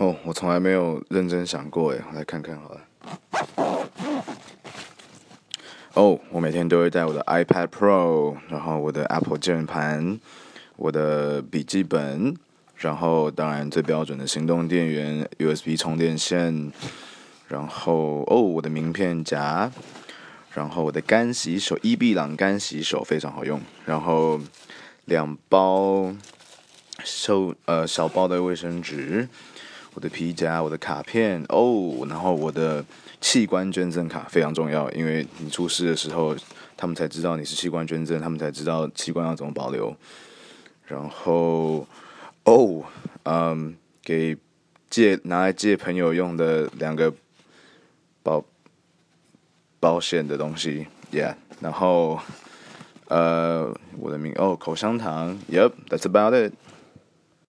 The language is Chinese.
哦，我从来没有认真想过哎，我来看看好了。哦，我每天都会带我的 iPad Pro，然后我的 Apple 键盘，我的笔记本，然后当然最标准的行动电源 USB 充电线，然后哦，我的名片夹，然后我的干洗手伊碧朗干洗手非常好用，然后两包收呃小包的卫生纸。我的皮夹，我的卡片哦，然后我的器官捐赠卡非常重要，因为你出事的时候，他们才知道你是器官捐赠，他们才知道器官要怎么保留。然后哦，嗯，给借拿来借朋友用的两个保保险的东西，Yeah，然后呃，我的名哦，口香糖，Yep，that's about it。